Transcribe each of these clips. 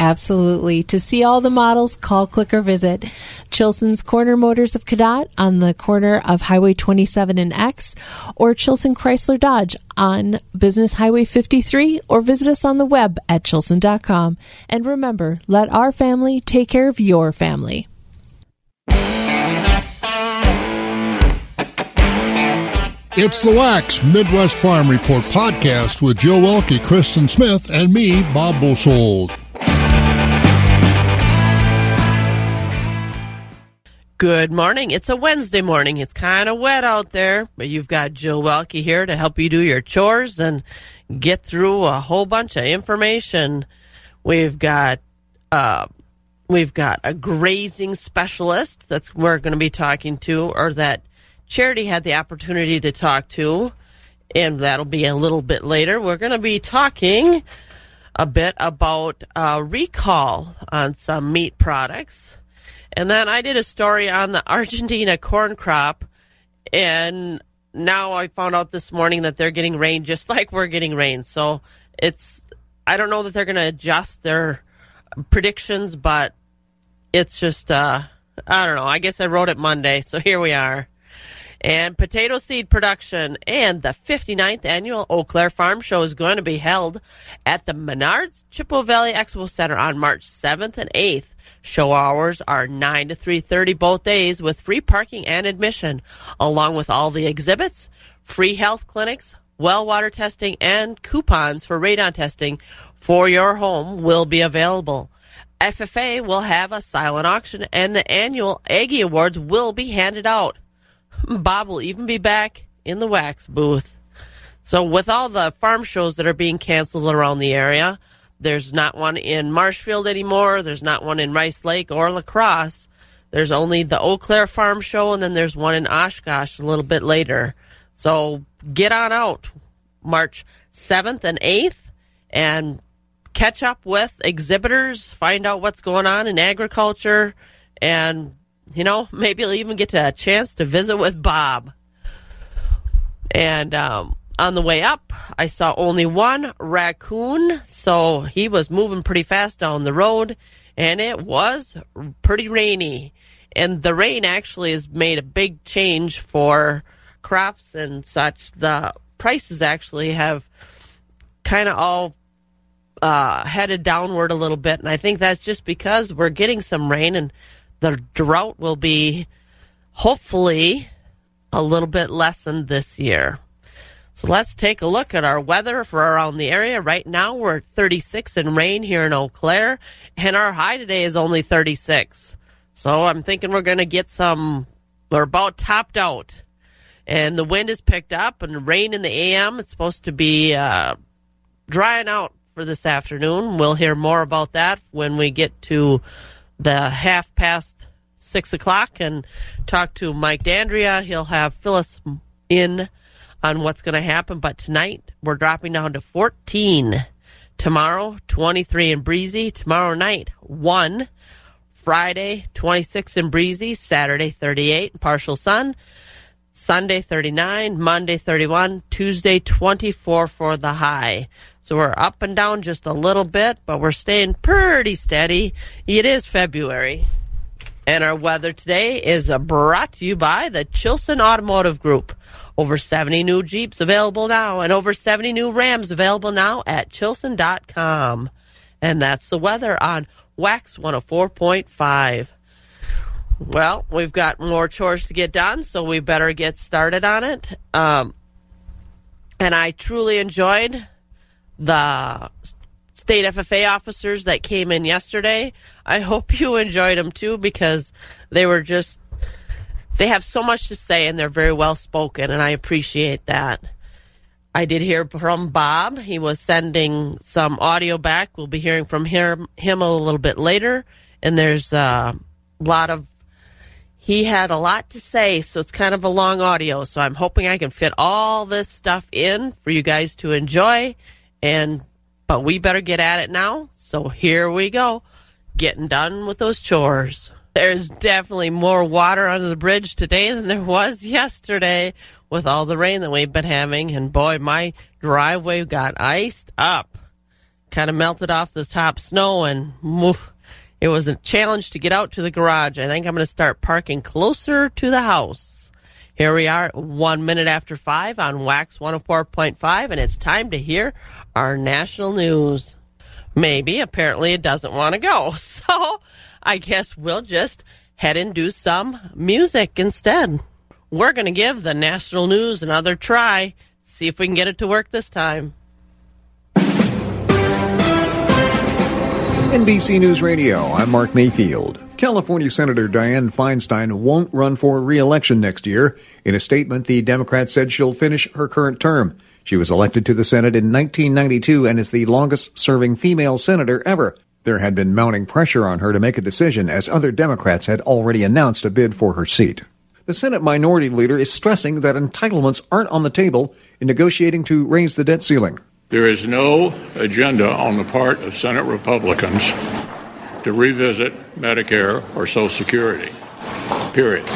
Absolutely. To see all the models, call, click, or visit Chilson's Corner Motors of Cadott on the corner of Highway 27 and X, or Chilson Chrysler Dodge on Business Highway 53, or visit us on the web at chilson.com. And remember, let our family take care of your family. It's the Wax Midwest Farm Report podcast with Joe Welke, Kristen Smith, and me, Bob Bosold. Good morning. It's a Wednesday morning. It's kind of wet out there, but you've got Joe Welke here to help you do your chores and get through a whole bunch of information. We've got uh, we've got a grazing specialist that's we're going to be talking to, or that Charity had the opportunity to talk to, and that'll be a little bit later. We're going to be talking a bit about a recall on some meat products. And then I did a story on the Argentina corn crop, and now I found out this morning that they're getting rain just like we're getting rain. So it's, I don't know that they're going to adjust their predictions, but it's just, uh, I don't know. I guess I wrote it Monday, so here we are and potato seed production. And the 59th annual Eau Claire Farm Show is going to be held at the Menards Chippewa Valley Expo Center on March 7th and 8th. Show hours are 9 to 3.30 both days with free parking and admission, along with all the exhibits, free health clinics, well water testing, and coupons for radon testing for your home will be available. FFA will have a silent auction and the annual Aggie Awards will be handed out. Bob will even be back in the wax booth. So, with all the farm shows that are being canceled around the area, there's not one in Marshfield anymore. There's not one in Rice Lake or La Crosse. There's only the Eau Claire Farm Show, and then there's one in Oshkosh a little bit later. So, get on out March 7th and 8th and catch up with exhibitors, find out what's going on in agriculture, and you know, maybe you'll even get a chance to visit with Bob. And um, on the way up, I saw only one raccoon, so he was moving pretty fast down the road, and it was pretty rainy. And the rain actually has made a big change for crops and such. The prices actually have kind of all uh, headed downward a little bit, and I think that's just because we're getting some rain and the drought will be hopefully a little bit lessened this year. So let's take a look at our weather for around the area. Right now we're at 36 and rain here in Eau Claire, and our high today is only 36. So I'm thinking we're going to get some, we're about topped out. And the wind is picked up and rain in the AM. It's supposed to be uh, drying out for this afternoon. We'll hear more about that when we get to the half past six o'clock and talk to Mike Dandria. He'll have Phyllis in on what's going to happen. But tonight we're dropping down to 14. Tomorrow, 23 and breezy. Tomorrow night, 1. Friday, 26 and breezy. Saturday, 38 partial sun. Sunday, 39. Monday, 31. Tuesday, 24 for the high. So we're up and down just a little bit, but we're staying pretty steady. It is February. And our weather today is brought to you by the Chilson Automotive Group. Over 70 new Jeeps available now and over 70 new Rams available now at chilson.com. And that's the weather on Wax 104.5. Well, we've got more chores to get done, so we better get started on it. Um, and I truly enjoyed the state FFA officers that came in yesterday. I hope you enjoyed them too because they were just, they have so much to say and they're very well spoken, and I appreciate that. I did hear from Bob. He was sending some audio back. We'll be hearing from him, a little bit later. And there's a lot of, he had a lot to say, so it's kind of a long audio. So I'm hoping I can fit all this stuff in for you guys to enjoy. And, but we better get at it now. So here we go, getting done with those chores. There's definitely more water under the bridge today than there was yesterday with all the rain that we've been having. And boy, my driveway got iced up. Kind of melted off the top snow and woof, it was a challenge to get out to the garage. I think I'm going to start parking closer to the house. Here we are, one minute after five on Wax 104.5, and it's time to hear our national news. Maybe, apparently, it doesn't want to go. So I guess we'll just head and do some music instead we're going to give the national news another try. See if we can get it to work this time. NBC News Radio, I'm Mark Mayfield. California Senator Dianne Feinstein won't run for re-election next year. In a statement, the Democrat said she'll finish her current term. She was elected to the Senate in 1992 and is the longest serving female senator ever. There had been mounting pressure on her to make a decision as other Democrats had already announced a bid for her seat. The Senate Minority Leader is stressing that entitlements aren't on the table in negotiating to raise the debt ceiling. There is no agenda on the part of Senate Republicans to revisit Medicare or Social Security. Period.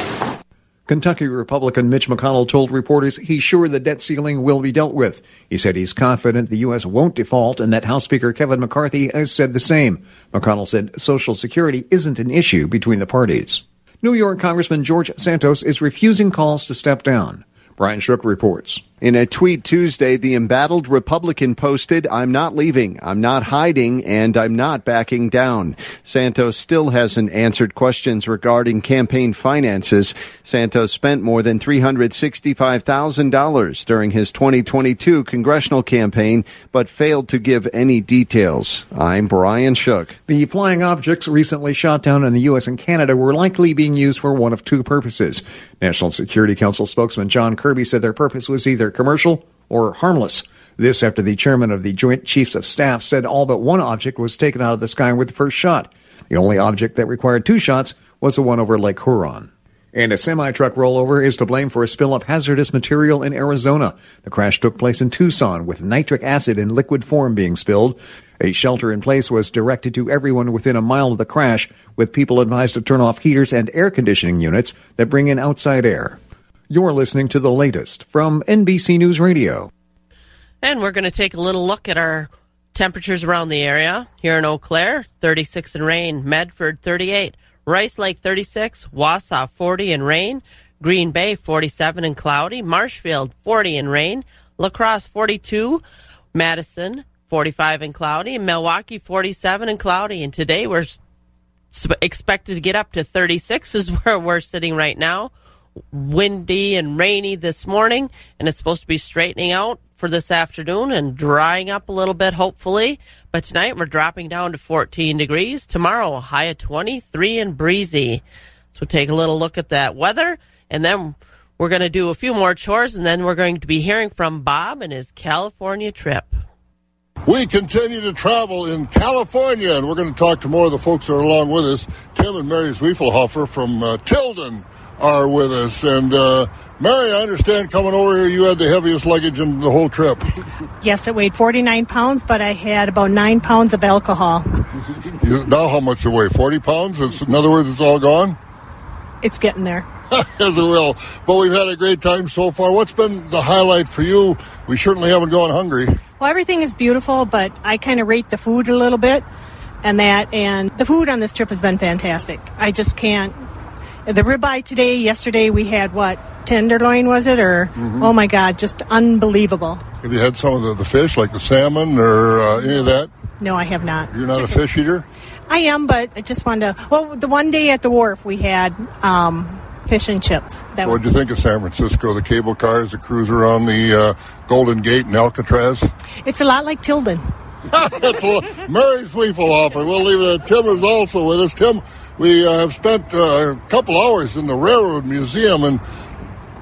Kentucky Republican Mitch McConnell told reporters he's sure the debt ceiling will be dealt with. He said he's confident the U.S. won't default and that House Speaker Kevin McCarthy has said the same. McConnell said Social Security isn't an issue between the parties. New York Congressman George Santos is refusing calls to step down. Brian Shook reports. In a tweet Tuesday, the embattled Republican posted, I'm not leaving, I'm not hiding, and I'm not backing down. Santos still hasn't answered questions regarding campaign finances. Santos spent more than $365,000 during his 2022 congressional campaign, but failed to give any details. I'm Brian Shook. The flying objects recently shot down in the U.S. and Canada were likely being used for one of two purposes. National Security Council spokesman John Kirby said their purpose was either commercial or harmless. This after the chairman of the Joint Chiefs of Staff said all but one object was taken out of the sky with the first shot. The only object that required two shots was the one over Lake Huron. And a semi truck rollover is to blame for a spill of hazardous material in Arizona. The crash took place in Tucson with nitric acid in liquid form being spilled. A shelter in place was directed to everyone within a mile of the crash, with people advised to turn off heaters and air conditioning units that bring in outside air. You're listening to the latest from NBC News Radio. And we're going to take a little look at our temperatures around the area. Here in Eau Claire, 36 and rain. Medford, 38. Rice Lake, 36. Wausau, 40 and rain. Green Bay, 47 and cloudy. Marshfield, 40 and rain. La Crosse, 42. Madison, 45 and cloudy. Milwaukee, 47 and cloudy. And today we're expected to get up to 36 is where we're sitting right now windy and rainy this morning, and it's supposed to be straightening out for this afternoon and drying up a little bit, hopefully. But tonight we're dropping down to 14 degrees. Tomorrow, high of 23 and breezy. So take a little look at that weather, and then we're going to do a few more chores, and then we're going to be hearing from Bob and his California trip. We continue to travel in California, and we're going to talk to more of the folks that are along with us. Tim and Mary Zwiefelhofer from uh, Tilden are with us. And uh, Mary, I understand coming over here, you had the heaviest luggage in the whole trip. Yes, it weighed 49 pounds, but I had about nine pounds of alcohol. now, how much it weigh? 40 pounds? It's, in other words, it's all gone? It's getting there. As it will. But we've had a great time so far. What's been the highlight for you? We certainly haven't gone hungry. Well, everything is beautiful, but I kind of rate the food a little bit and that. And the food on this trip has been fantastic. I just can't the ribeye today, yesterday we had what? tenderloin, was it? Or oh my God, just unbelievable. Have you had some of the, the fish, like the salmon or uh, any of that? No, I have not. You're not a fish eater? I am, but I just wanted to. Well, the one day at the wharf we had um, fish and chips. That was What'd you think of San Francisco? The cable cars the cruise around the uh, Golden Gate and Alcatraz? It's a lot like Tilden. That's a, Mary offer. We'll leave it at Tim is also with us. Tim, we uh, have spent uh, a couple hours in the Railroad Museum, and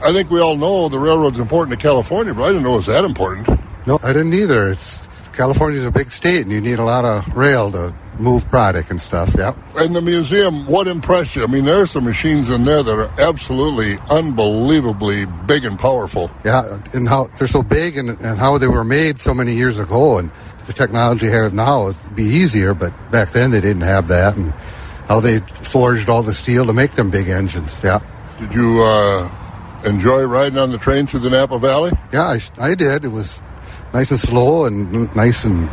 I think we all know the railroad's important to California, but I didn't know it was that important. No, I didn't either. It's California's a big state, and you need a lot of rail to move product and stuff. Yeah. In the museum, what impressed you? I mean, there are some machines in there that are absolutely unbelievably big and powerful. Yeah, and how they're so big, and, and how they were made so many years ago, and the technology they have now would be easier, but back then they didn't have that, and how they forged all the steel to make them big engines. Yeah. Did you uh, enjoy riding on the train through the Napa Valley? Yeah, I, I did. It was nice and slow and nice and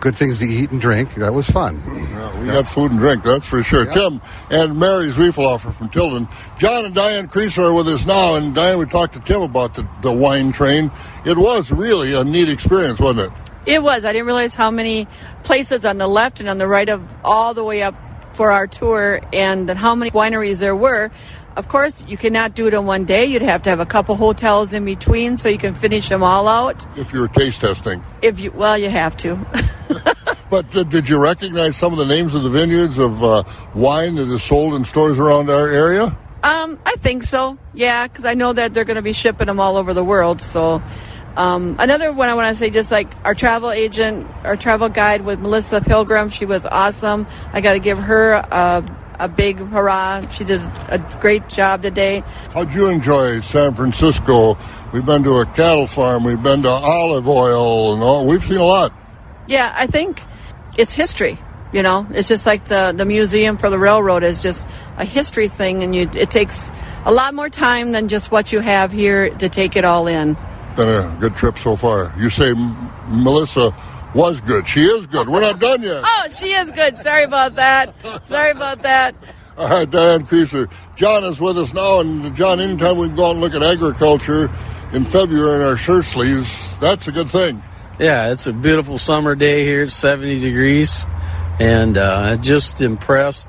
good things to eat and drink. That was fun. Yeah, we got food and drink, that's for sure. Tim and Mary Zwiefelhofer from Tilden. John and Diane Creaser are with us now, and Diane, we talked to Tim about the, the wine train. It was really a neat experience, wasn't it? It was. I didn't realize how many places on the left and on the right of all the way up for our tour and then how many wineries there were. Of course, you cannot do it in one day. You'd have to have a couple hotels in between so you can finish them all out. If you were taste testing. If you, well, you have to. But uh, did you recognize some of the names of the vineyards of uh, wine that is sold in stores around our area? Um, I think so. Yeah, because I know that they're going to be shipping them all over the world. So, um, another one I want to say, just like our travel agent, our travel guide with Melissa Pilgrim, she was awesome. I got to give her a, a big hurrah. She did a great job today. How'd you enjoy San Francisco? We've been to a cattle farm, we've been to olive oil, and all. We've seen a lot. Yeah, I think it's history. You know, it's just like the the museum for the railroad is just a history thing, and you it takes a lot more time than just what you have here to take it all in. Been a good trip so far. You say M- Melissa was good. She is good. We're not done yet. Oh, she is good. Sorry about that. Sorry about that. All right, Diane Creaser. John is with us now, and John, anytime we can go out and look at agriculture in February in our shirt sleeves, that's a good thing. Yeah, it's a beautiful summer day here. It's 70 degrees, and uh, just impressed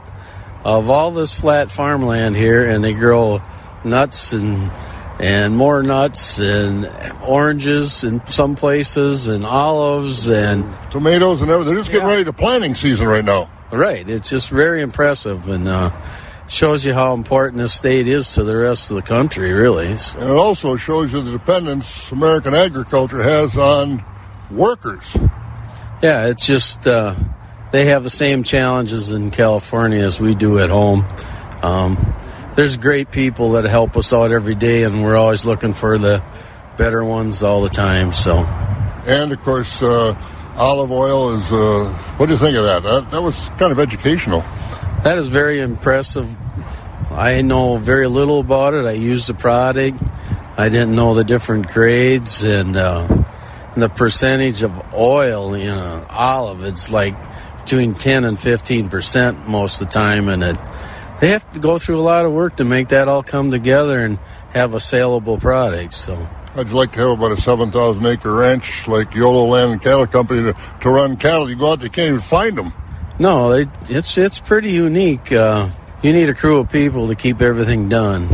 of all this flat farmland here, and they grow nuts and and more nuts and oranges in some places and olives and Tomatoes and everything. They're just getting Yeah. ready to planting season right now. right. It's just very impressive and uh, shows you how important this state is to the rest of the country. Really, So- And it also shows you the dependence American agriculture has on workers. Yeah, it's just uh, they have the same challenges in California as we do at home. Um, there's great people that help us out every day, and we're always looking for the better ones all the time. So, And of course, uh, olive oil is. Uh, what do you think of that? that? That was kind of educational. that is very impressive. I know very little about it. I use the product. I didn't know the different grades and, uh, and the percentage of oil in an olive. It's like between 10 and 15 percent most of the time, and it they have to go through a lot of work to make that all come together and have a saleable product. So. I'd like to have about a 7,000 acre ranch like YOLO Land and Cattle Company to, to run cattle. You go out, you can't even find them. No, they, it's it's pretty unique. Uh, you need a crew of people to keep everything done.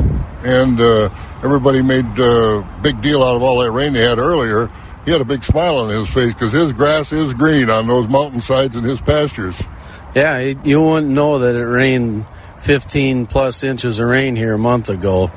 And uh, everybody made a big deal out of all that rain they had earlier. He had a big smile on his face because his grass is green on those mountainsides and his pastures. Yeah, it, you wouldn't know that it rained 15 plus inches of rain here a month ago.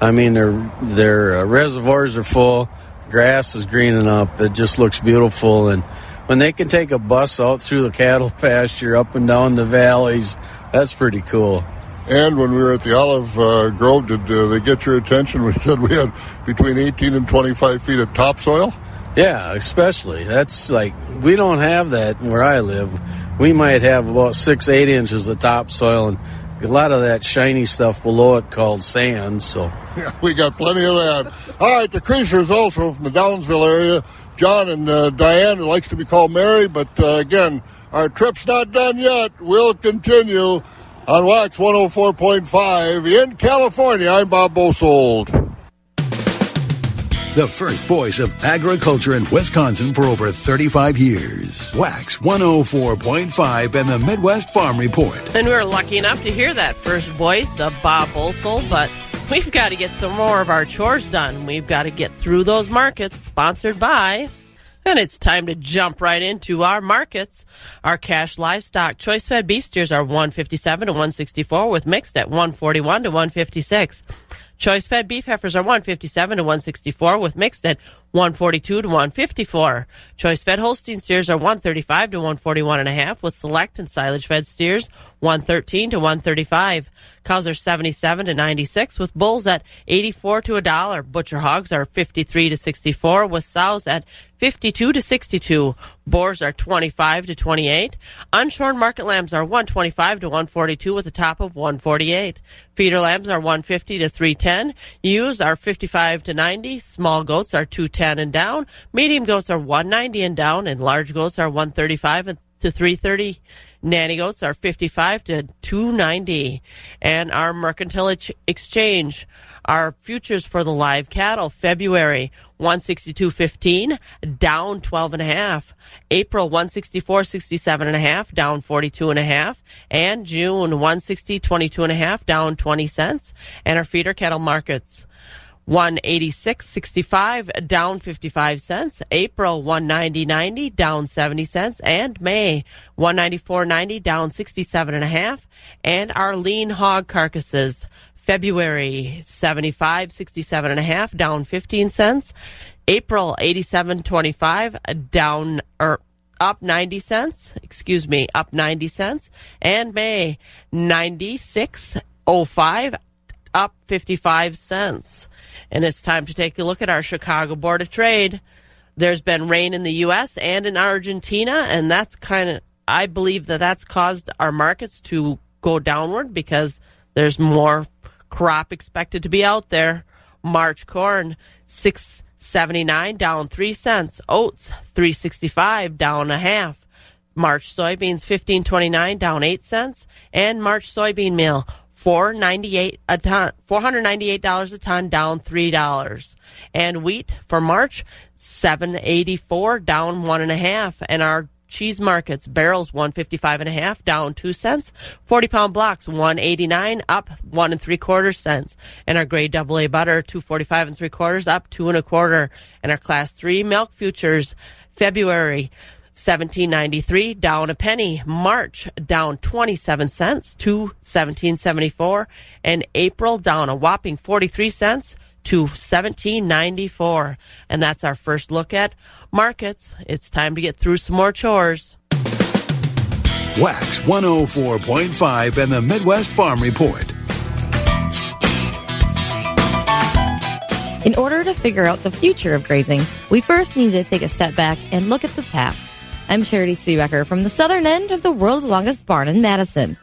I mean, their their uh, reservoirs are full, grass is greening up. It just looks beautiful, and when they can take a bus out through the cattle pasture, up and down the valleys, that's pretty cool. And when we were at the Olive uh, Grove, did uh, they get your attention? We said we had between 18 and 25 feet of topsoil. Yeah, especially that's like we don't have that where I live. We might have about six, eight inches of topsoil and a lot of that shiny stuff below it called sand. So Yeah, we got plenty of that. All right, the Creasers also from the Downsville area. John and uh, Diane, who likes to be called Mary, but uh, again, our trip's not done yet. We'll continue on Wax 104.5 in California. I'm Bob Bosold. The first voice of agriculture in Wisconsin for over 35 years. Wax 104.5 and the Midwest Farm Report. And we were lucky enough to hear that first voice of Bob Bosold, but we've got to get some more of our chores done. We've got to get through those markets, sponsored by. And it's time to jump right into our markets. Our cash livestock choice fed beef steers are 157 to 164 with mixed at 141 to 156. Choice fed beef heifers are 157 to 164 with mixed at 142 to 154. Choice fed Holstein steers are 135 to 141 and a half with select and silage fed steers 113 to 135. Cows are 77 to 96 with bulls at 84 to a dollar. Butcher hogs are 53 to 64 with sows at 52 to 62. Boars are 25 to 28. Unshorn market lambs are 125 to 142 with a top of 148. Feeder lambs are 150 to 310. Ewes are 55 to 90. Small goats are 210 and down. Medium goats are 190 and down and large goats are 135 to 330. Nanny goats are 55 to 290. And our mercantile exchange, our futures for the live cattle, February 162.15, down 12 and a half. April 164.67 and a half, down 42 and a half. And June 160.22 and a half, down 20 cents. And our feeder cattle markets. 186.65 down 55 cents. April 190.90 down 70 cents and May 194.90 down 67 and a half and our lean hog carcasses February 75 67 and a half down 15 cents. April 87.25 down or up 90 cents, excuse me, up 90 cents and May 96.05 up 55 cents. And it's time to take a look at our Chicago Board of Trade. There's been rain in the U.S. and in Argentina, and that's kind of, I believe that that's caused our markets to go downward because there's more crop expected to be out there. March corn, 679 down 3 cents. Oats, 365 down a half. March soybeans, 1529 down 8 cents. And March soybean meal, four ninety eight a ton, four hundred ninety eight dollars a ton, down three dollars. And wheat for March, seven eighty four, down one and a half. And our cheese markets barrels one fifty five and a half, down two cents. Forty pound blocks one eighty nine, up one and three quarters cents. And our grade double A butter two forty five and three quarters, up two and a quarter. And our class three milk futures February 1793 down a penny. March down 27 cents to 1774 and April down a whopping 43 cents to 1794. And that's our first look at markets. It's time to get through some more chores. Wax 104.5 and the Midwest Farm Report. In order to figure out the future of grazing, we first need to take a step back and look at the past. I'm Charity Seebecker from the southern end of the world's longest barn in Madison.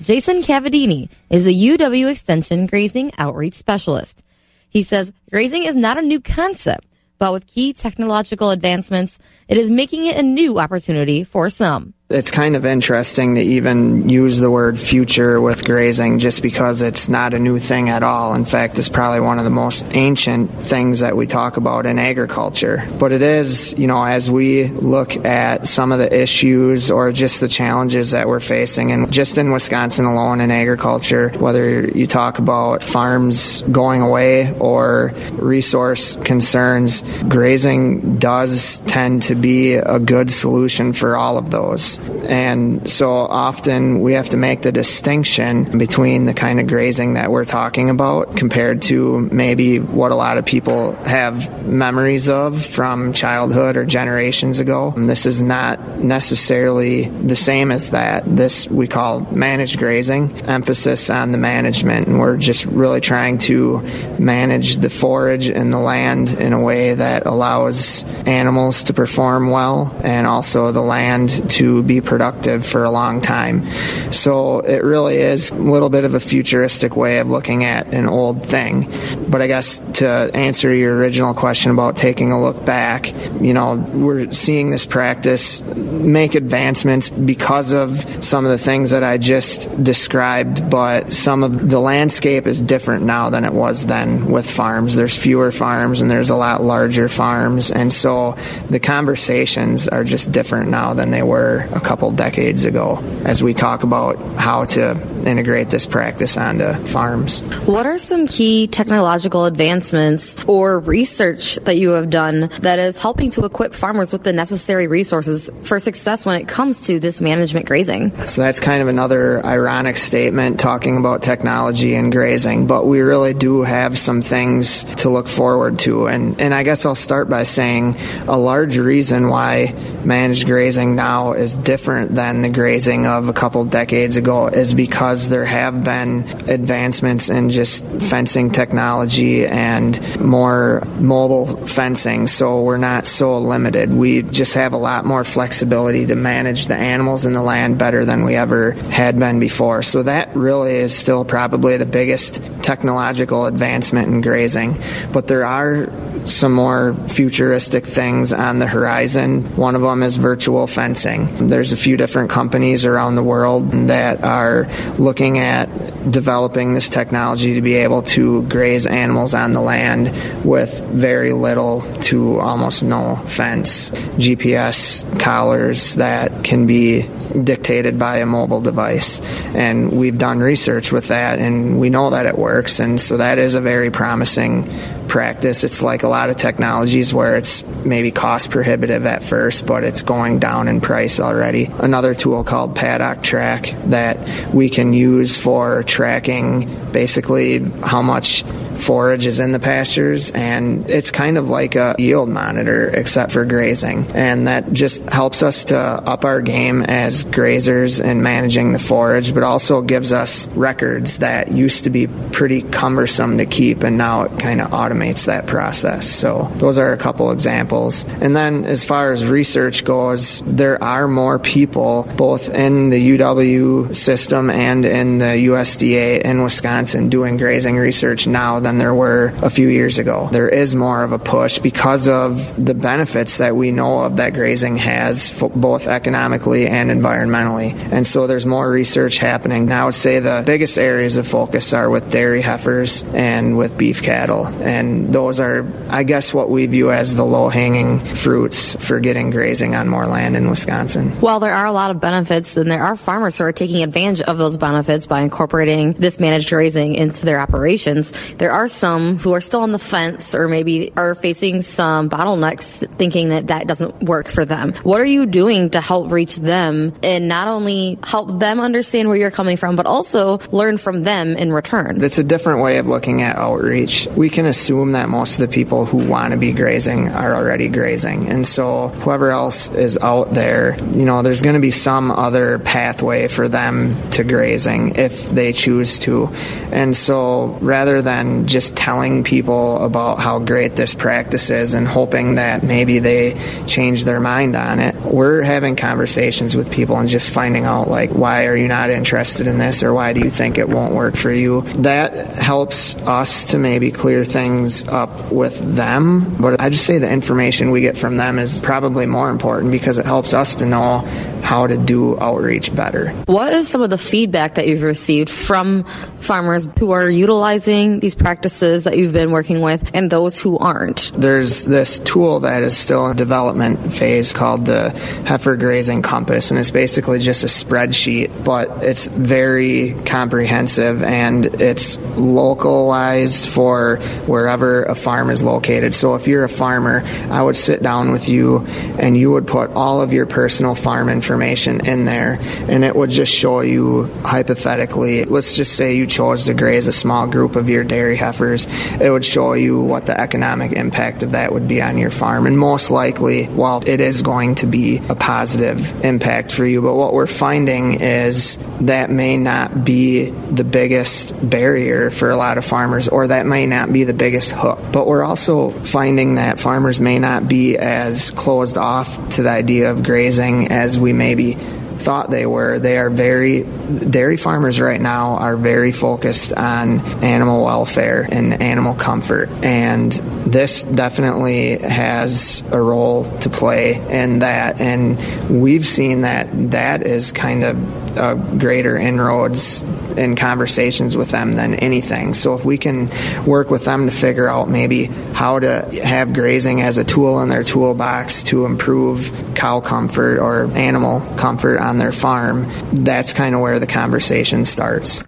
Jason Cavadini is the UW Extension Grazing Outreach Specialist. He says grazing is not a new concept, but with key technological advancements, it is making it a new opportunity for some it's kind of interesting to even use the word future with grazing just because it's not a new thing at all. In fact, it's probably one of the most ancient things that we talk about in agriculture. But it is, you know, as we look at some of the issues or just the challenges that we're facing, and just in Wisconsin alone in agriculture, whether you talk about farms going away or resource concerns, grazing does tend to be a good solution for all of those. And so often we have to make the distinction between the kind of grazing that we're talking about compared to maybe what a lot of people have memories of from childhood or generations ago. And this is not necessarily the same as that. This we call managed grazing, emphasis on the management. And we're just really trying to manage the forage and the land in a way that allows animals to perform well and also the land to be productive for a long time. So it really is a little bit of a futuristic way of looking at an old thing. But I guess to answer your original question about taking a look back, you know, we're seeing this practice make advancements because of some of the things that I just described, but some of the landscape is different now than it was then with farms. There's fewer farms and there's a lot larger farms, and so the conversations are just different now than they were a couple decades ago as we talk about how to integrate this practice onto farms. What are some key technological advancements or research that you have done that is helping to equip farmers with the necessary resources for success when it comes to this management grazing? So that's kind of another ironic statement talking about technology and grazing, but we really do have some things to look forward to. And, and I guess I'll start by saying a large reason why managed grazing now is different than the grazing of a couple decades ago is because there have been advancements in just fencing technology and more mobile fencing. So we're not so limited. We just have a lot more flexibility to manage the animals in the land better than we ever had been before. So that really is still probably the biggest technological advancement in grazing. But there are some more futuristic things on the horizon. One of them is virtual fencing. There's a few different companies around the world that are looking at developing this technology to be able to graze animals on the land with very little to almost no fence. GPS collars that can be dictated by a mobile device. And we've done research with that and we know that it works. And so that is a very promising practice. It's like a lot of technologies where it's maybe cost prohibitive at first, but it's going down in price already. Another tool called Paddock Track that we can use for tracking basically how much forage is in the pastures and it's kind of like a yield monitor except for grazing. And that just helps us to up our game as grazers in managing the forage but also gives us records that used to be pretty cumbersome to keep and now it kind of automates that process. So those are a couple examples. And then as far as research goes there are more people both in the UW system and in the USDA in Wisconsin doing grazing research now than there were a few years ago. There is more of a push because of the benefits that we know of that grazing has, both economically and environmentally. And so there's more research happening. Now, I would say the biggest areas of focus are with dairy heifers and with beef cattle. And those are, I guess, what we view as the low hanging fruits for getting grazing on more land in Wisconsin. While there are a lot of benefits, and there are farmers who are taking advantage of those benefits by incorporating this managed grazing into their operations, there are some who are still on the fence or maybe are facing some bottlenecks thinking that that doesn't work for them. What are you doing to help reach them and not only help them understand where you're coming from, but also learn from them in return? It's a different way of looking at outreach. We can assume that most of the people who want to be grazing are already grazing. And so whoever else is out there, you know, there's going to be some other pathway for them to grazing if they choose to. And so rather than just telling people about how great this practice is and hoping that maybe they change their mind on it, we're having conversations with people and just finding out like why are you not interested in this or why do you think it won't work for you. That helps us to maybe clear things up with them. But I just say the information we get from them is probably more important because it helps us to know how to do outreach better. What is some of the feedback that you've received from farmers who are utilizing these practices that you've been working with and those who aren't? There's this tool that is still in development phase called the Heifer Grazing Compass, and it's basically just a spreadsheet, but it's very comprehensive and it's localized for wherever a farm is located. So if you're a farmer, I would sit down with you and you would put all of your personal farm information in there, and it would just show you hypothetically, let's just say you chose to graze a small group of your dairy heifers, it would show you what the economic impact of that would be on your farm. And most likely, while it is going to be a positive impact for you, but what we're finding is that may not be the biggest barrier for a lot of farmers, or that may not be the biggest hook. But we're also finding that farmers may not be as closed off to the idea of grazing as we maybe thought they were. They are very, dairy farmers right now are very focused on animal welfare and animal comfort. And this definitely has a role to play in that. And we've seen that that is kind of a greater inroads in conversations with them than anything. So if we can work with them to figure out maybe how to have grazing as a tool in their toolbox to improve cow comfort or animal comfort on their farm, that's kind of where the conversation starts.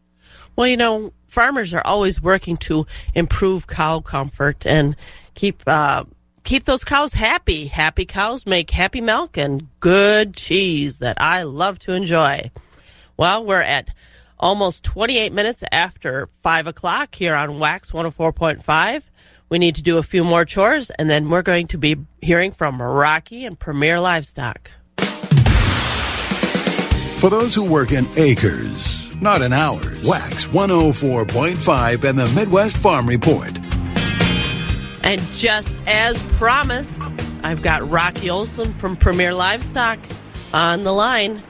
Well, you know, farmers are always working to improve cow comfort and keep uh, keep those cows happy. Happy cows make happy milk and good cheese that I love to enjoy. Well, we're at almost 28 minutes after 5 o'clock here on Wax 104.5. We need to do a few more chores, and then we're going to be hearing from Rocky and Premier Livestock. For those who work in acres, not in hours, Wax 104.5 and the Midwest Farm Report. And just as promised, I've got Rocky Olson from Premier Livestock on the line.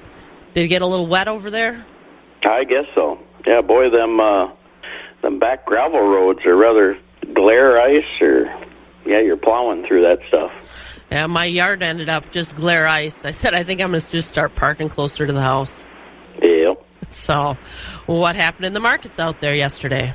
Did it get a little wet over there? I guess so. Yeah, boy, them uh, them back gravel roads are rather glare ice, or yeah, you're plowing through that stuff. Yeah, my yard ended up just glare ice. I said I think I'm going to just start parking closer to the house. Yep. So, what happened in the markets out there yesterday?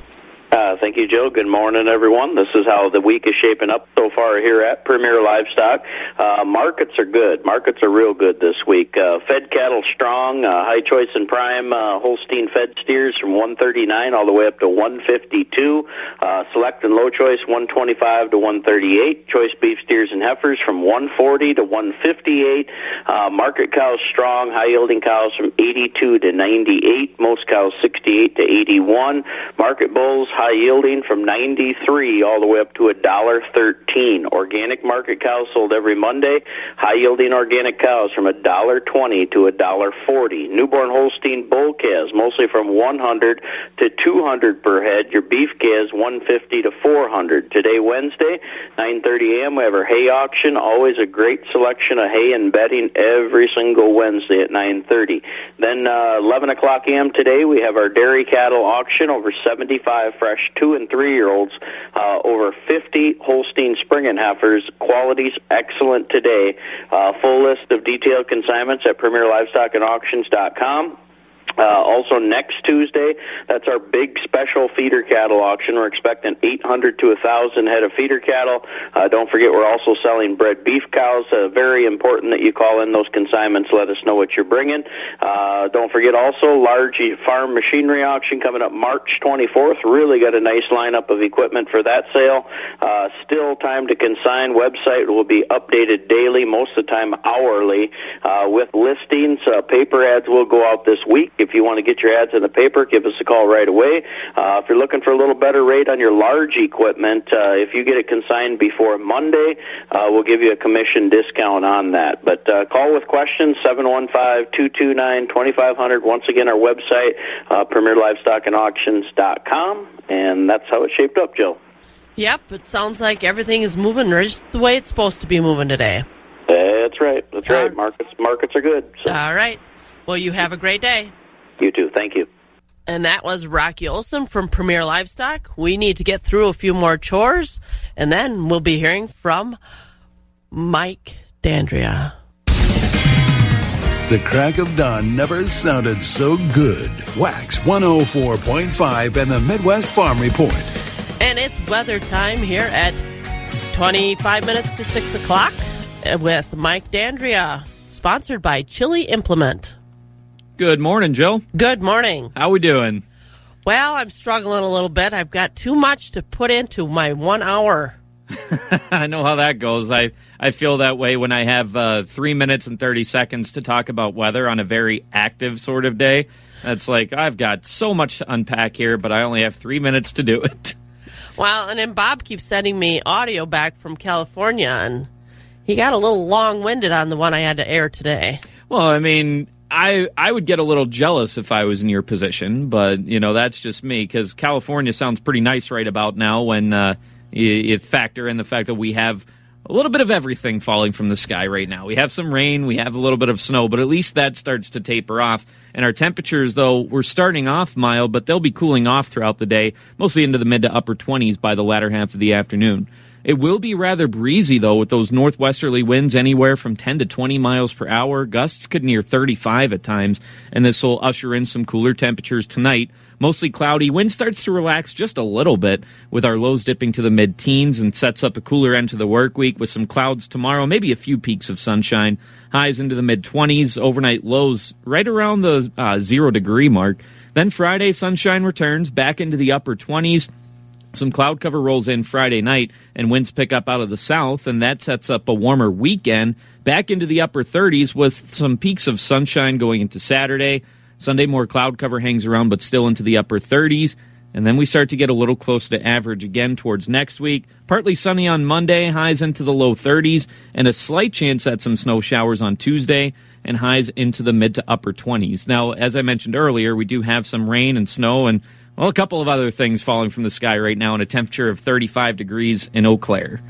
Uh, thank you, Joe. Good morning, everyone. This is how the week is shaping up so far here at Premier Livestock. Uh, markets are good. Markets are real good this week. Uh, fed cattle strong. Uh, high choice and prime uh, Holstein fed steers from 139 all the way up to 152. Uh, select and low choice 125 to 138. Choice beef steers and heifers from 140 to 158. Uh, market cows strong. High yielding cows from 82 to 98. Most cows 68 to 81. Market bulls high yielding from 93 all the way up to a dollar 13. Organic market cows sold every Monday. High yielding organic cows from a dollar 20 to a dollar 40. Newborn Holstein bull calves mostly from 100 to 200 per head. Your beef calves 150 to 400. Today Wednesday 9:30 a.m. we have our hay auction. Always a great selection of hay and bedding every single Wednesday at 9:30. Then uh, 11 o'clock a.m. today we have our dairy cattle auction over 75 fresh two and three year olds, uh, over 50 Holstein springing heifers. Qualities excellent today. Uh, full list of detailed consignments at PremierLivestockAndAuctions.com. Uh, also next Tuesday, that's our big special feeder cattle auction. We're expecting 800 to 1,000 head of feeder cattle. Uh, don't forget, we're also selling bred beef cows. Uh, very important that you call in those consignments. Let us know what you're bringing. Uh, don't forget also large farm machinery auction coming up March 24th. Really got a nice lineup of equipment for that sale. Uh, still time to consign. Website will be updated daily, most of the time hourly, uh, with listings. Uh, paper ads will go out this week. If you want to get your ads in the paper, give us a call right away. Uh, if you're looking for a little better rate on your large equipment, uh, if you get it consigned before Monday, uh, we'll give you a commission discount on that. But uh, call with questions, 715-229-2500. Once again, our website, uh, PremierLivestockAndAuctions.com. And that's how it shaped up, Joe. Yep, it sounds like everything is moving just the way it's supposed to be moving today. That's right. That's right. Markets markets are good. So. All right. Well, you have a great day. You too. Thank you. And that was Rocky Olson from Premier Livestock. We need to get through a few more chores, and then we'll be hearing from Mike Dandria. The crack of dawn never sounded so good. Wax 104.5 and the Midwest Farm Report. And it's weather time here at 25 minutes to 6 o'clock with Mike Dandria, sponsored by Chili Implement. Good morning, Joe. Good morning. How we doing? Well, I'm struggling a little bit. I've got too much to put into my one hour. I know how that goes. I, I feel that way when I have uh, three minutes and 30 seconds to talk about weather on a very active sort of day. It's like, I've got so much to unpack here, but I only have three minutes to do it. Well, and then Bob keeps sending me audio back from California, and he got a little long winded on the one I had to air today. Well, I mean, I I would get a little jealous if I was in your position, but you know that's just me because California sounds pretty nice right about now when uh, you, you factor in the fact that we have a little bit of everything falling from the sky right now. We have some rain, we have a little bit of snow, but at least that starts to taper off. And our temperatures, though, we're starting off mild, but they'll be cooling off throughout the day, mostly into the mid to upper 20s by the latter half of the afternoon. It will be rather breezy, though, with those northwesterly winds anywhere from 10 to 20 miles per hour. Gusts could near 35 at times, and this will usher in some cooler temperatures tonight. Mostly cloudy. Wind starts to relax just a little bit with our lows dipping to the mid teens and sets up a cooler end to the work week with some clouds tomorrow, maybe a few peaks of sunshine. Highs into the mid 20s, overnight lows right around the uh, zero degree mark. Then Friday, sunshine returns back into the upper 20s. Some cloud cover rolls in Friday night, and winds pick up out of the south, and that sets up a warmer weekend back into the upper 30s with some peaks of sunshine going into Saturday. Sunday, more cloud cover hangs around, but still into the upper 30s. And then we start to get a little closer to average again towards next week. Partly sunny on Monday, highs into the low 30s, and a slight chance at some snow showers on Tuesday, and highs into the mid to upper 20s. Now, as I mentioned earlier, we do have some rain and snow and, well, a couple of other things falling from the sky right now, and a temperature of 35 degrees in Eau Claire.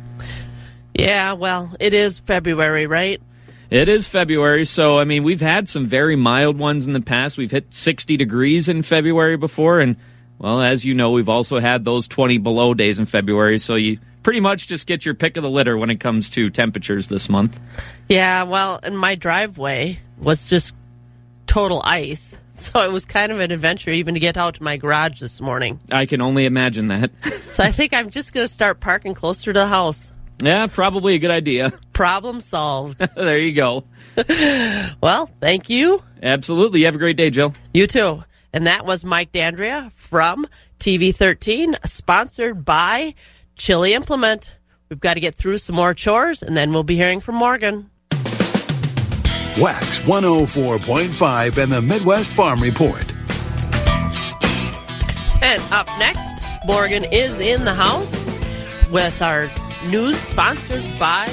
Yeah, well, it is February, right? It is February, so I mean, we've had some very mild ones in the past. We've hit 60 degrees in February before, and well, as you know, we've also had those 20 below days in February, so you pretty much just get your pick of the litter when it comes to temperatures this month. Yeah, well, and my driveway was just total ice. So it was kind of an adventure even to get out to my garage this morning. I can only imagine that. so I think I'm just going to start parking closer to the house. Yeah, probably a good idea. Problem solved. there you go. well, thank you. Absolutely. You have a great day, Jill. You too. And that was Mike Dandria from TV13, sponsored by Chili Implement. We've got to get through some more chores, and then we'll be hearing from Morgan. Wax 104.5 and the Midwest Farm Report. And up next, Morgan is in the house with our news sponsored by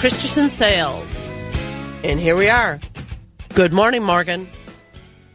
Christensen Sales. And here we are. Good morning, Morgan.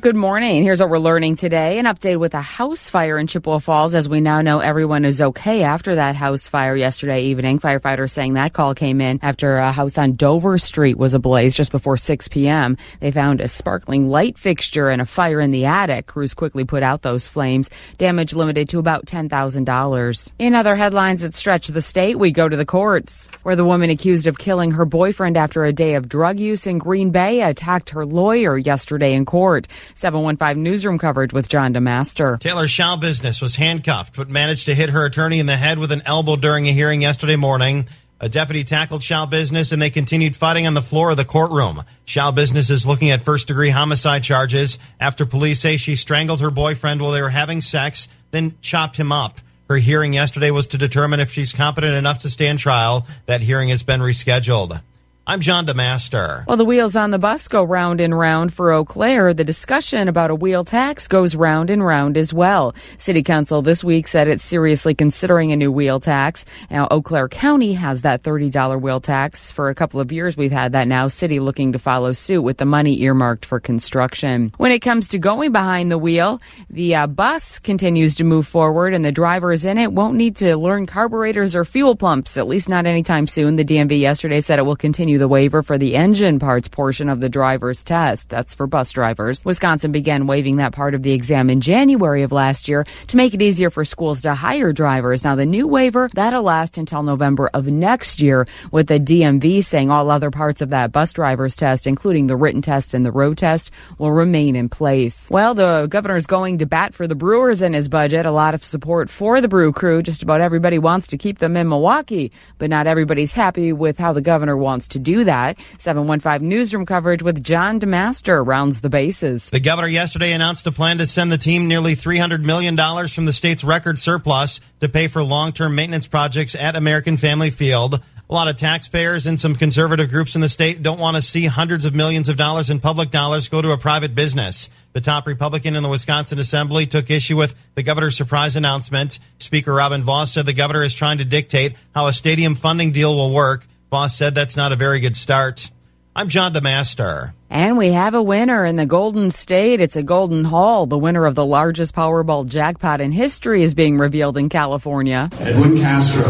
Good morning. Here's what we're learning today. An update with a house fire in Chippewa Falls. As we now know, everyone is okay after that house fire yesterday evening. Firefighters saying that call came in after a house on Dover Street was ablaze just before 6 p.m. They found a sparkling light fixture and a fire in the attic. Crews quickly put out those flames. Damage limited to about $10,000. In other headlines that stretch the state, we go to the courts, where the woman accused of killing her boyfriend after a day of drug use in Green Bay attacked her lawyer yesterday in court. 715 newsroom coverage with John DeMaster. Taylor Schabusiness was handcuffed but managed to hit her attorney in the head with an elbow during a hearing yesterday morning. A deputy tackled Schabusiness and they continued fighting on the floor of the courtroom. Schabusiness is looking at first degree homicide charges after police say she strangled her boyfriend while they were having sex, then chopped him up. Her hearing yesterday was to determine if she's competent enough to stand trial. That hearing has been rescheduled. I'm John DeMaster. Well, the wheels on the bus go round and round for Eau Claire. The discussion about a wheel tax goes round and round as well. City Council this week said it's seriously considering a new wheel tax. Now, Eau Claire County has that $30 wheel tax. For a couple of years, we've had that now. City looking to follow suit with the money earmarked for construction. When it comes to going behind the wheel, the uh, bus continues to move forward and the drivers in it won't need to learn carburetors or fuel pumps, at least not anytime soon. The DMV yesterday said it will continue the waiver for the engine parts portion of the driver's test. That's for bus drivers. Wisconsin began waiving that part of the exam in January of last year to make it easier for schools to hire drivers. Now, the new waiver, that'll last until November of next year, with the DMV saying all other parts of that bus driver's test, including the written test and the road test, will remain in place. Well, the governor's going to bat for the Brewers in his budget. A lot of support for the Brew Crew. Just about everybody wants to keep them in Milwaukee, but not everybody's happy with how the governor wants to do do that. 715 Newsroom coverage with John DeMaster rounds the bases. The governor yesterday announced a plan to send the team nearly $300 million from the state's record surplus to pay for long term maintenance projects at American Family Field. A lot of taxpayers and some conservative groups in the state don't want to see hundreds of millions of dollars in public dollars go to a private business. The top Republican in the Wisconsin Assembly took issue with the governor's surprise announcement. Speaker Robin Vos said the governor is trying to dictate how a stadium funding deal will work. Vos said that's not a very good start. I'm John DeMaster. And we have a winner in the Golden State. It's a Golden Haul. The winner of the largest Powerball jackpot in history is being revealed in California. Edwin Castro.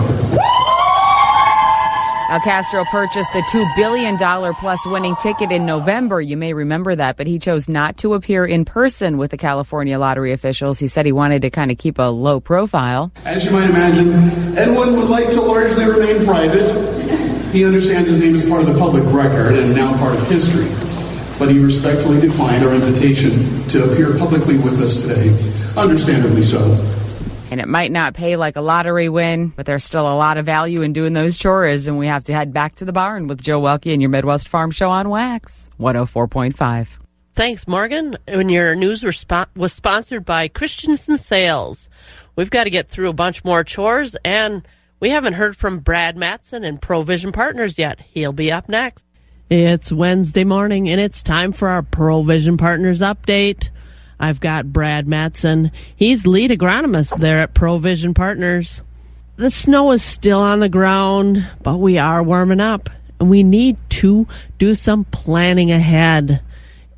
Now, Castro purchased the $2 billion plus winning ticket in November. You may remember that, but he chose not to appear in person with the California lottery officials. He said he wanted to kind of keep a low profile. As you might imagine, Edwin would like to largely remain private. He understands his name is part of the public record and now part of history, but he respectfully declined our invitation to appear publicly with us today, understandably so. And it might not pay like a lottery win, but there's still a lot of value in doing those chores. And we have to head back to the barn with Joe Welke and your Midwest Farm Show on Wax 104.5. Thanks, Morgan. And your news was sponsored by Christensen Sales. We've got to get through a bunch more chores, and we haven't heard from Brad Matson and Provision Partners yet. He'll be up next. It's Wednesday morning, and it's time for our Provision Partners update. I've got Brad Matson. He's lead agronomist there at Provision Partners. The snow is still on the ground, but we are warming up and we need to do some planning ahead.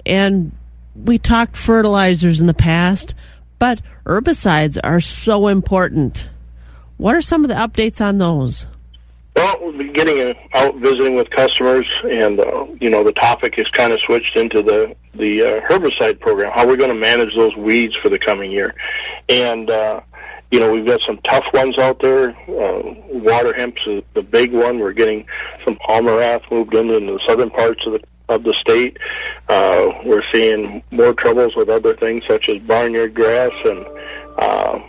And we talked fertilizers in the past, but herbicides are so important. What are some of the updates on those? Well, we've been getting out visiting with customers, and uh, you know the topic has kind of switched into the the uh, herbicide program. How are we going to manage those weeds for the coming year? And uh, you know we've got some tough ones out there. Uh, water hemp's the big one. We're getting some Palmer amaranth moved into the southern parts of the of the state. Uh, we're seeing more troubles with other things such as barnyard grass and uh,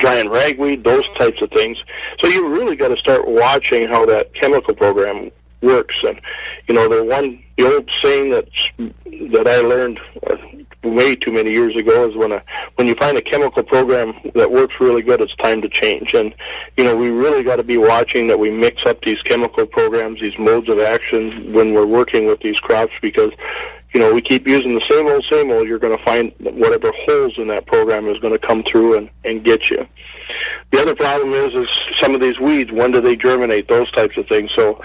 giant ragweed, those types of things. So you really got to start watching how that chemical program works. And you know, the one the old saying that's that I learned uh, way too many years ago is when a when you find a chemical program that works really good, it's time to change. And you know, we really got to be watching that we mix up these chemical programs, these modes of action when we're working with these crops because you know, we keep using the same old, same old, you're going to find whatever holes in that program is going to come through and, and get you. The other problem is, is some of these weeds, when do they germinate, those types of things. So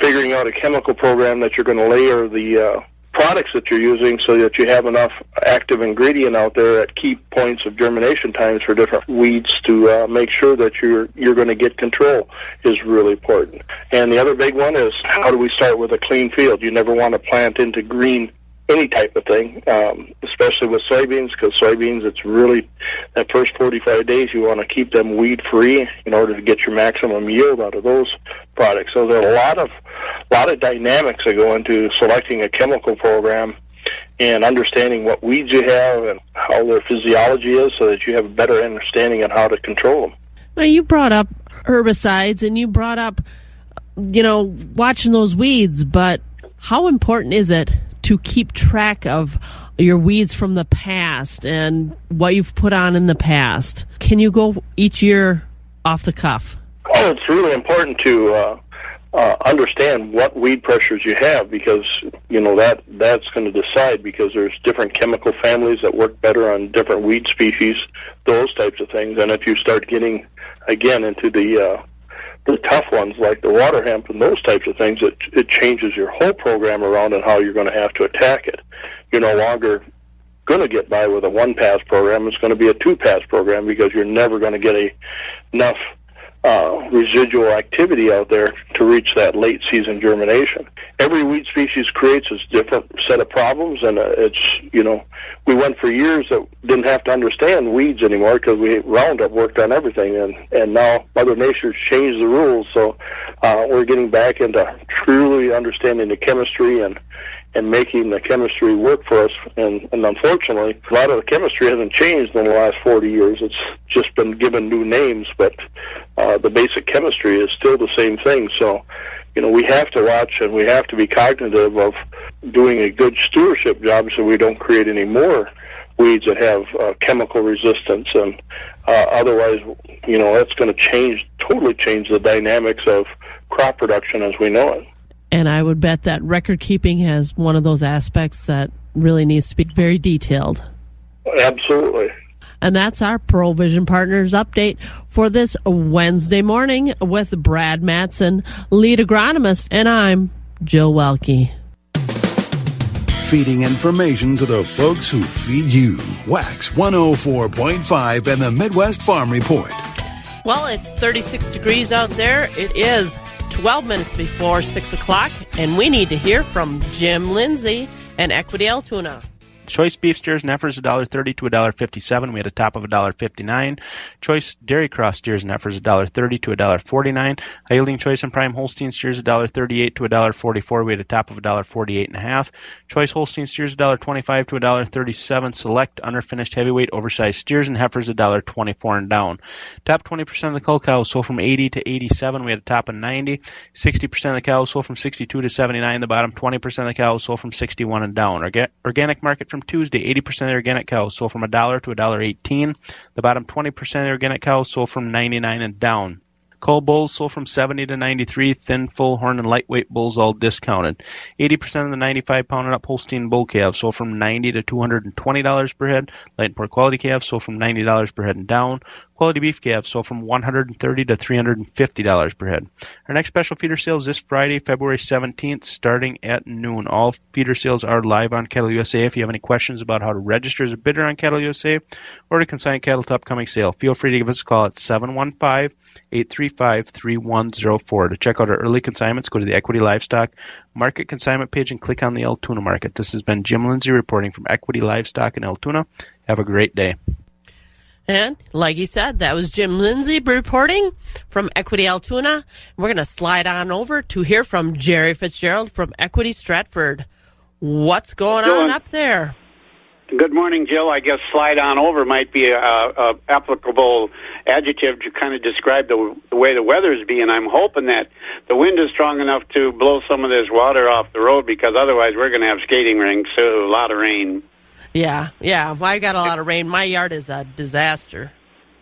figuring out a chemical program that you're going to layer the uh, products that you're using so that you have enough active ingredient out there at key points of germination times for different weeds to uh, make sure that you're you're going to get control is really important. And the other big one is how do we start with a clean field? You never want to plant into green any type of thing, um, especially with soybeans, because soybeans, it's really that first 45 days you want to keep them weed free in order to get your maximum yield out of those products. So there are a lot of lot of dynamics that go into selecting a chemical program and understanding what weeds you have and how their physiology is, so that you have a better understanding on how to control them. Now you brought up herbicides, and you brought up, you know, watching those weeds, but how important is it to keep track of your weeds from the past and what you've put on in the past. Can you go each year off the cuff? Oh, it's really important to uh, uh, understand what weed pressures you have because you know that that's going to decide because there's different chemical families that work better on different weed species, those types of things. And if you start getting again into the uh, the tough ones like the water hemp and those types of things, it, it changes your whole program around and how you're going to have to attack it. You're no longer going to get by with a one pass program. It's going to be a two pass program because you're never going to get a, enough uh, residual activity out there to reach that late season germination. Every weed species creates its different set of problems, and uh, it's you know we went for years that didn't have to understand weeds anymore because we Roundup worked on everything, and and now Mother Nature's changed the rules, so uh, we're getting back into truly understanding the chemistry and and making the chemistry work for us. And, and unfortunately, a lot of the chemistry hasn't changed in the last 40 years. It's just been given new names, but uh, the basic chemistry is still the same thing. So, you know, we have to watch and we have to be cognitive of doing a good stewardship job so we don't create any more weeds that have uh, chemical resistance and uh, otherwise you know that's going to change totally change the dynamics of crop production as we know it and I would bet that record keeping has one of those aspects that really needs to be very detailed. Absolutely. And that's our Provision Partners update for this Wednesday morning with Brad Matson, lead agronomist, and I'm Jill Welke. feeding information to the folks who feed you. Wax 104.5 and the Midwest Farm Report. Well, it's 36 degrees out there. It is 12 minutes before 6 o'clock, and we need to hear from Jim Lindsay and Equity Altoona. Choice beef steers and heifers $1.30 to $1.57. We had a top of $1.59. Choice dairy cross steers and heifers $1.30 to $1.49. High yielding choice and prime Holstein steers $1.38 to $1.44. We had a top of $1.48 and a half. Choice Holstein steers $1.25 to $1.37. Select underfinished heavyweight oversized steers and heifers $1.24 and down. Top 20% of the cull cows sold from 80 to 87. We had a top of 90. 60% of the cows sold from 62 to 79. The bottom 20% of the cows sold from 61 and down. Orga- organic market from Tuesday, 80% of the organic cows sold from a dollar to a dollar 18. The bottom 20% of the organic cows sold from 99 and down. Cull bulls sold from 70 to 93, thin, full horn, and lightweight bulls all discounted. 80% of the 95 pound and up Holstein bull calves sold from 90 to $220 per head. Light and poor quality calves sold from $90 per head and down. Quality beef calves sold from 130 to $350 per head. Our next special feeder sale is this Friday, February 17th, starting at noon. All feeder sales are live on Cattle USA. If you have any questions about how to register as a bidder on Cattle USA or to consign cattle to upcoming sale, feel free to give us a call at 715-835-3104. To check out our early consignments, go to the Equity Livestock Market Consignment page and click on the Altoona Market. This has been Jim Lindsay reporting from Equity Livestock in Altoona. Have a great day. And like he said, that was Jim Lindsay reporting from Equity Altoona. We're going to slide on over to hear from Jerry Fitzgerald from Equity Stratford. What's going on up there? Good morning, Jill. I guess slide on over might be a, a applicable adjective to kind of describe the, the way the weather is being. I'm hoping that the wind is strong enough to blow some of this water off the road because otherwise we're going to have skating rinks, so a lot of rain. Yeah, yeah. Well, I got a lot of rain. My yard is a disaster.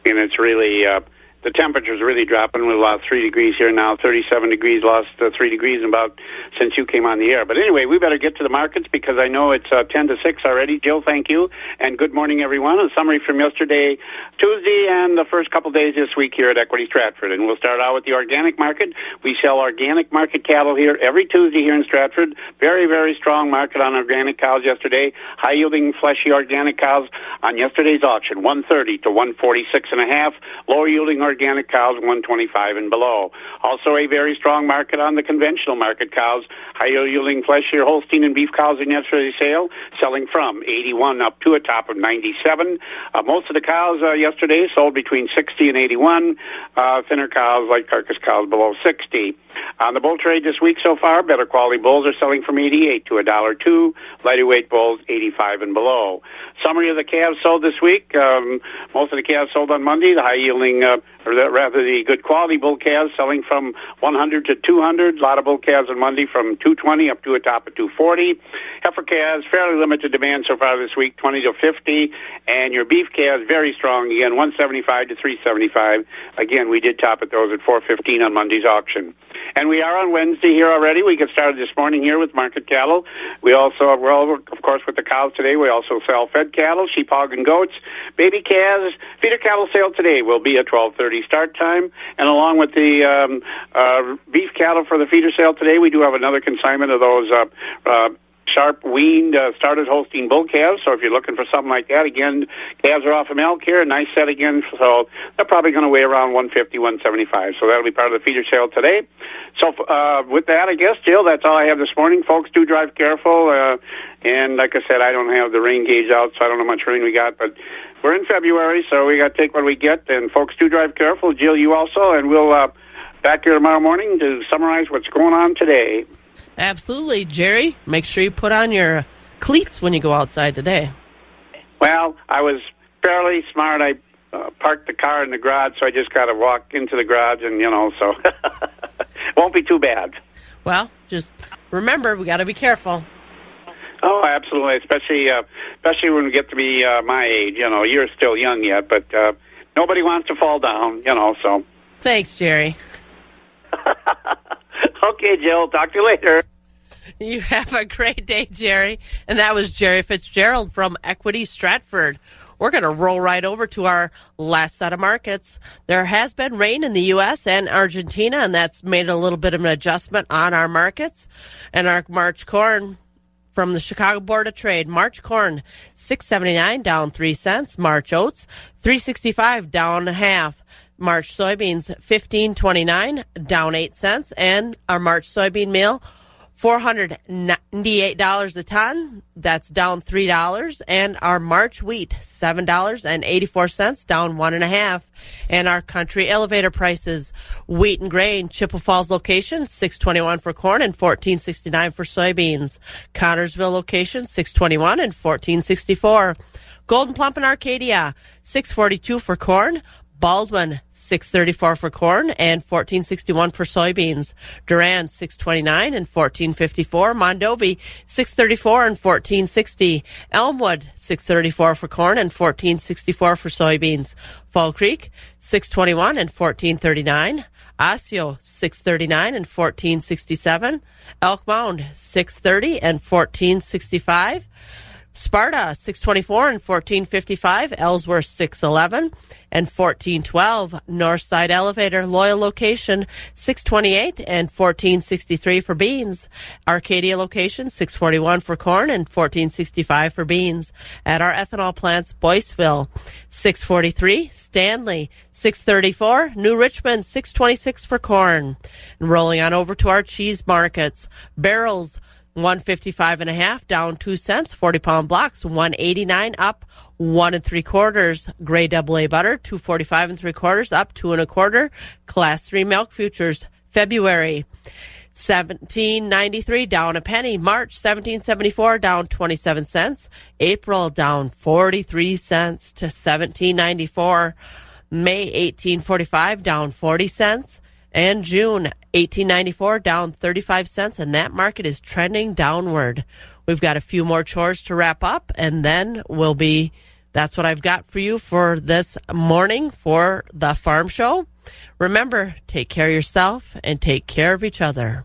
and it's really uh, the temperature's really dropping. We've lost three degrees here now, 37 degrees, lost uh, three degrees about since you came on the air. But anyway, we better get to the markets because I know it's uh, 10 to 6 already. Jill, thank you, and good morning, everyone. A summary from yesterday, Tuesday, and the first couple days this week here at Equity Stratford. And we'll start out with the organic market. We sell organic market cattle here every Tuesday here in Stratford. Very, very strong market on organic cows yesterday. High yielding, fleshy organic cows on yesterday's auction, 130 to 146 and a half. Lower yielding organic cows, 125 and below. Also a very strong market on the conventional market cows. Higher yielding fleshier Holstein and beef cows in yesterday's sale, selling from 81 up to a top of 97. Uh, most of the cows uh, yesterday sold between 60 and 81. Uh, thinner cows, like carcass cows, below 60. On the bull trade this week so far, better quality bulls are selling from 88 to a dollar two. Lighter weight bulls 85 and below. Summary of the calves sold this week. Um, most of the calves sold on Monday. The high yielding, uh, or the, rather the good quality bull calves selling from 100 to 200. A lot of bull calves on Monday from 220 up to a top of 240. Heifer calves fairly limited demand so far this week, 20 to 50. And your beef calves very strong again, 175 to 375. Again, we did top at those at 415 on Monday's auction. And we are on Wednesday here already. We get started this morning here with market cattle. We also, well, of course, with the cows today, we also sell fed cattle, sheep, hog, and goats, baby calves. Feeder cattle sale today will be at 12:30 start time, and along with the um, uh, beef cattle for the feeder sale today, we do have another consignment of those. Uh, uh, Sharp weaned uh, started Holstein bull calves. So if you're looking for something like that, again, calves are off of milk here. Nice set again. So they're probably going to weigh around 150, 175. So that'll be part of the feeder sale today. So uh, with that, I guess, Jill, that's all I have this morning. Folks, do drive careful. Uh, and like I said, I don't have the rain gauge out, so I don't know how much rain we got. But we're in February, so we got to take what we get. And folks, do drive careful. Jill, you also. And we'll uh, back here tomorrow morning to summarize what's going on today. Absolutely, Jerry. Make sure you put on your cleats when you go outside today. Well, I was fairly smart. I uh, parked the car in the garage, so I just got to walk into the garage, and you know, so won't be too bad. Well, just remember, we got to be careful. Oh, absolutely, especially uh, especially when we get to be uh, my age. You know, you're still young yet, but uh, nobody wants to fall down. You know, so. Thanks, Jerry. Okay, Jill. Talk to you later. You have a great day, Jerry. And that was Jerry Fitzgerald from Equity Stratford. We're going to roll right over to our last set of markets. There has been rain in the U.S. and Argentina, and that's made a little bit of an adjustment on our markets. And our March corn from the Chicago Board of Trade. March corn, 679 down 3 cents. March oats, 365 down a half. March soybeans, 1529 down 8 cents. And our March soybean meal, $498 a ton. That's down $3. And our March wheat, $7.84, down one and a half. And our country elevator prices, wheat and grain, Chippewa Falls location, 621 for corn and 1469 for soybeans. Connorsville location, 621 and 1464. Gold'n Plump in Arcadia, 642 for corn, Baldwin, 634 for corn and 1461 for soybeans. Durand, 629 and 1454. Mondovi, 634 and 1460. Elmwood, 634 for corn and 1464 for soybeans. Fall Creek, 621 and 1439. Osseo, 639 and 1467. Elk Mound, 630 and 1465. Sparta 624 and 1455, Ellsworth 611 and 1412, Northside Elevator, Loyal location 628 and 1463 for beans, Arcadia location 641 for corn and 1465 for beans. At our ethanol plants, Boyceville 643, Stanley 634, New Richmond 626 for corn. And rolling on over to our cheese markets, barrels 155 and a half down two cents 40 pound blocks 189 up one and three quarters. Grade double a butter 245 and three quarters up two and a quarter. Class three milk futures february 1793 down a penny. March 1774 down 27 cents. April down 43 cents to 1794 may 1845 down 40 cents and June 1894 down 35 cents and that market is trending downward. We've got a few more chores to wrap up and then we'll be that's what I've got for you for this morning for the farm show. Remember, take care of yourself and take care of each other.